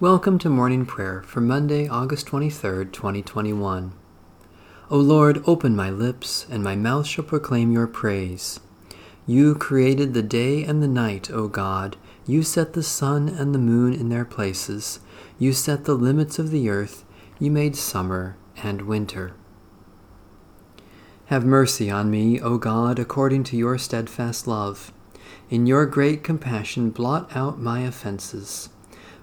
Welcome to morning prayer for Monday, August 23rd, 2021. O Lord, open my lips, and my mouth shall proclaim your praise. You created the day and the night, O God. You set the sun and the moon in their places. You set the limits of the earth. You made summer and winter. Have mercy on me, O God, according to your steadfast love. In your great compassion, blot out my offenses.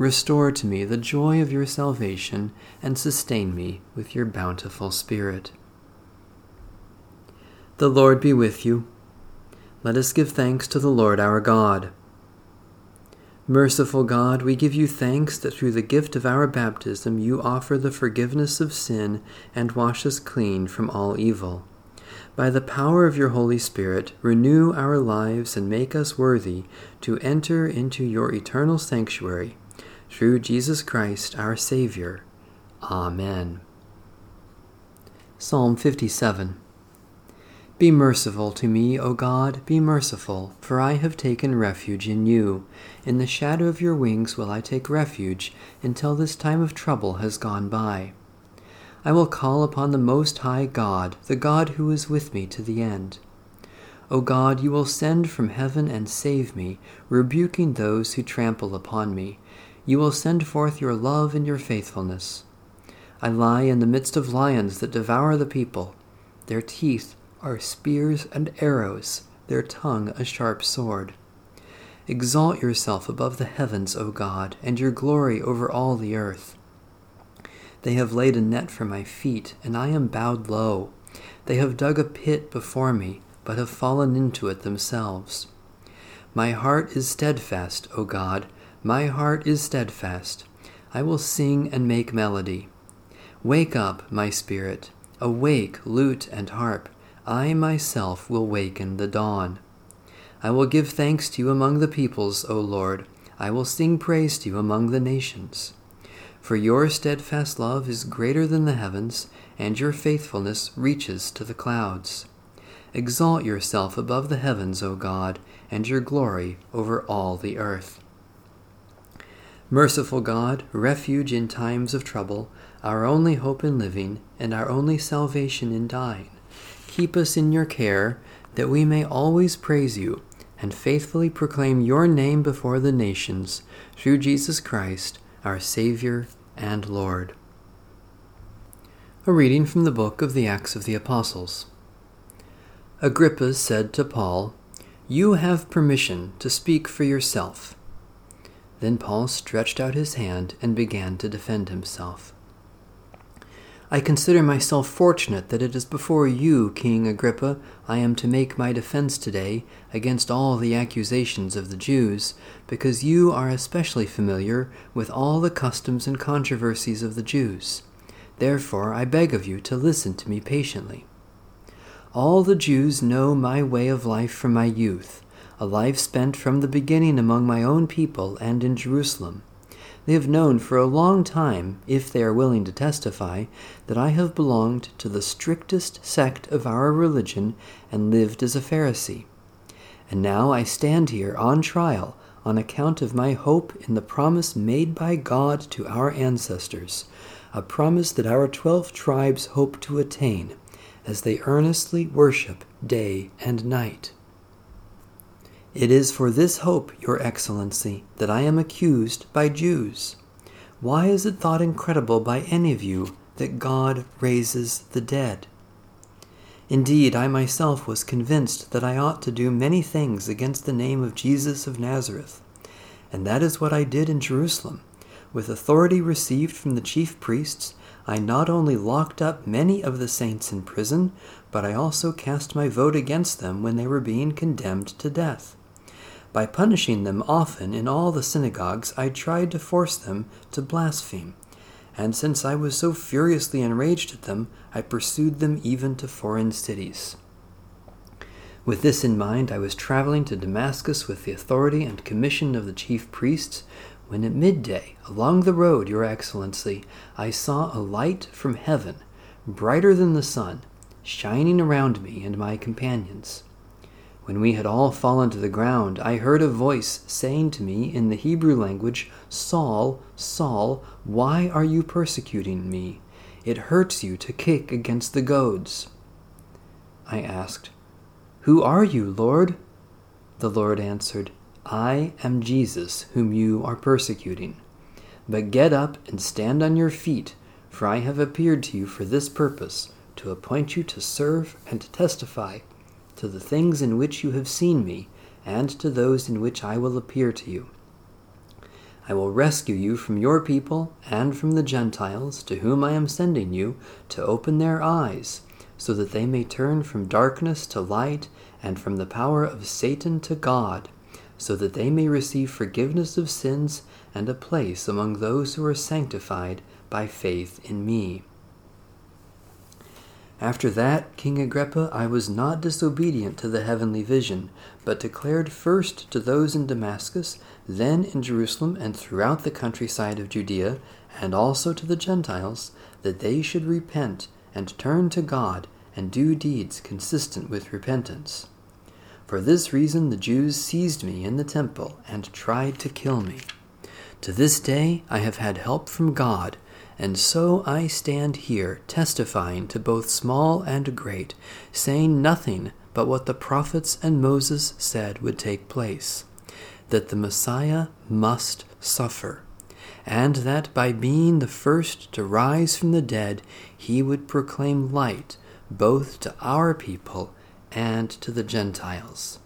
Restore to me the joy of your salvation, and sustain me with your bountiful Spirit. The Lord be with you. Let us give thanks to the Lord our God. Merciful God, we give you thanks that through the gift of our baptism you offer the forgiveness of sin and wash us clean from all evil. By the power of your Holy Spirit, renew our lives and make us worthy to enter into your eternal sanctuary through Jesus Christ our Savior. Amen. Psalm 57 Be merciful to me, O God, be merciful, for I have taken refuge in you. In the shadow of your wings will I take refuge until this time of trouble has gone by. I will call upon the Most High God, the God who is with me to the end. O God, you will send from heaven and save me, rebuking those who trample upon me you will send forth your love and your faithfulness. I lie in the midst of lions that devour the people. Their teeth are spears and arrows, their tongue a sharp sword. Exalt yourself above the heavens, O God, and your glory over all the earth. They have laid a net for my feet, and I am bowed low. They have dug a pit before me, but have fallen into it themselves. My heart is steadfast, O God my heart is steadfast. I will sing and make melody. Wake up, my spirit. Awake, lute and harp. I myself will waken the dawn. I will give thanks to you among the peoples, O Lord. I will sing praise to you among the nations. For your steadfast love is greater than the heavens, and your faithfulness reaches to the clouds. Exalt yourself above the heavens, O God, and your glory over all the earth. Merciful God, refuge in times of trouble, our only hope in living, and our only salvation in dying, keep us in your care, that we may always praise you and faithfully proclaim your name before the nations, through Jesus Christ, our Savior and Lord. A reading from the book of the Acts of the Apostles. Agrippa said to Paul, You have permission to speak for yourself. Then Paul stretched out his hand and began to defend himself. I consider myself fortunate that it is before you, King Agrippa, I am to make my defense today against all the accusations of the Jews, because you are especially familiar with all the customs and controversies of the Jews. Therefore, I beg of you to listen to me patiently. All the Jews know my way of life from my youth a life spent from the beginning among my own people and in Jerusalem. They have known for a long time, if they are willing to testify, that I have belonged to the strictest sect of our religion and lived as a Pharisee. And now I stand here on trial on account of my hope in the promise made by God to our ancestors, a promise that our twelve tribes hope to attain as they earnestly worship day and night. It is for this hope, Your Excellency, that I am accused by Jews. Why is it thought incredible by any of you that God raises the dead. Indeed, I myself was convinced that I ought to do many things against the name of Jesus of Nazareth. And that is what I did in Jerusalem. With authority received from the chief priests, I not only locked up many of the saints in prison, but I also cast my vote against them when they were being condemned to death. By punishing them often in all the synagogues, I tried to force them to blaspheme. And since I was so furiously enraged at them, I pursued them even to foreign cities. With this in mind, I was traveling to Damascus with the authority and commission of the chief priests, when at midday, along the road, Your Excellency, I saw a light from heaven, brighter than the sun, shining around me and my companions. When we had all fallen to the ground, I heard a voice saying to me in the Hebrew language, Saul, Saul, why are you persecuting me? It hurts you to kick against the goads. I asked, Who are you, Lord? The Lord answered, I am Jesus, whom you are persecuting. But get up and stand on your feet, for I have appeared to you for this purpose, to appoint you to serve and to testify to the things in which you have seen me, and to those in which I will appear to you. I will rescue you from your people and from the Gentiles, to whom I am sending you, to open their eyes, so that they may turn from darkness to light, and from the power of Satan to God, so that they may receive forgiveness of sins and a place among those who are sanctified by faith in me. After that, King Agrippa, I was not disobedient to the heavenly vision, but declared first to those in Damascus, then in Jerusalem and throughout the countryside of Judea, and also to the Gentiles, that they should repent and turn to God and do deeds consistent with repentance. For this reason the Jews seized me in the temple and tried to kill me. To this day I have had help from God and so I stand here testifying to both small and great, saying nothing but what the prophets and Moses said would take place that the Messiah must suffer, and that by being the first to rise from the dead, he would proclaim light both to our people and to the Gentiles.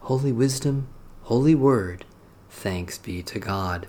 Holy Wisdom, Holy Word, thanks be to God.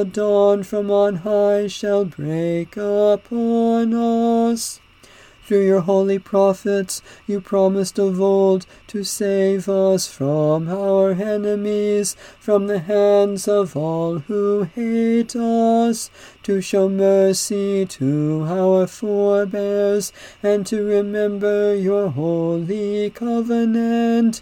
the dawn from on high shall break upon us. Through your holy prophets, you promised of old to save us from our enemies, from the hands of all who hate us, to show mercy to our forebears, and to remember your holy covenant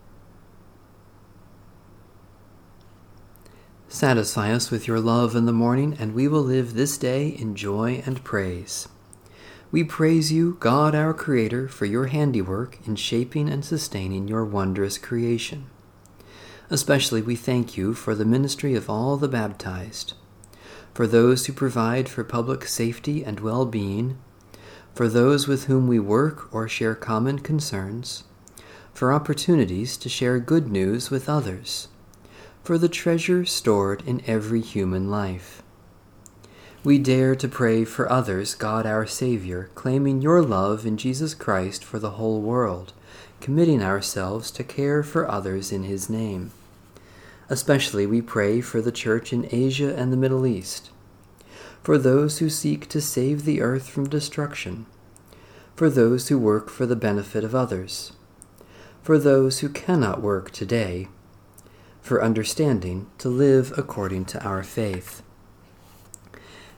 Satisfy us with your love in the morning, and we will live this day in joy and praise. We praise you, God our Creator, for your handiwork in shaping and sustaining your wondrous creation. Especially we thank you for the ministry of all the baptized, for those who provide for public safety and well being, for those with whom we work or share common concerns, for opportunities to share good news with others for the treasure stored in every human life. We dare to pray for others, God our Savior, claiming your love in Jesus Christ for the whole world, committing ourselves to care for others in His name. Especially we pray for the Church in Asia and the Middle East, for those who seek to save the earth from destruction, for those who work for the benefit of others, for those who cannot work today for understanding to live according to our faith.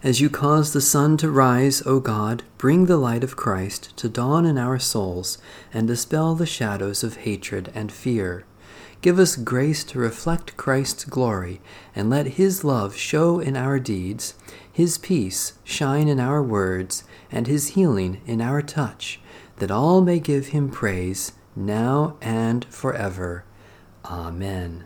As you cause the sun to rise, O God, bring the light of Christ to dawn in our souls and dispel the shadows of hatred and fear. Give us grace to reflect Christ's glory and let His love show in our deeds, His peace shine in our words, and His healing in our touch, that all may give Him praise now and forever. Amen.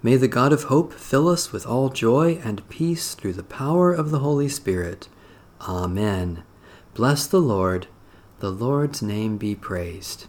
May the God of hope fill us with all joy and peace through the power of the Holy Spirit. Amen. Bless the Lord. The Lord's name be praised.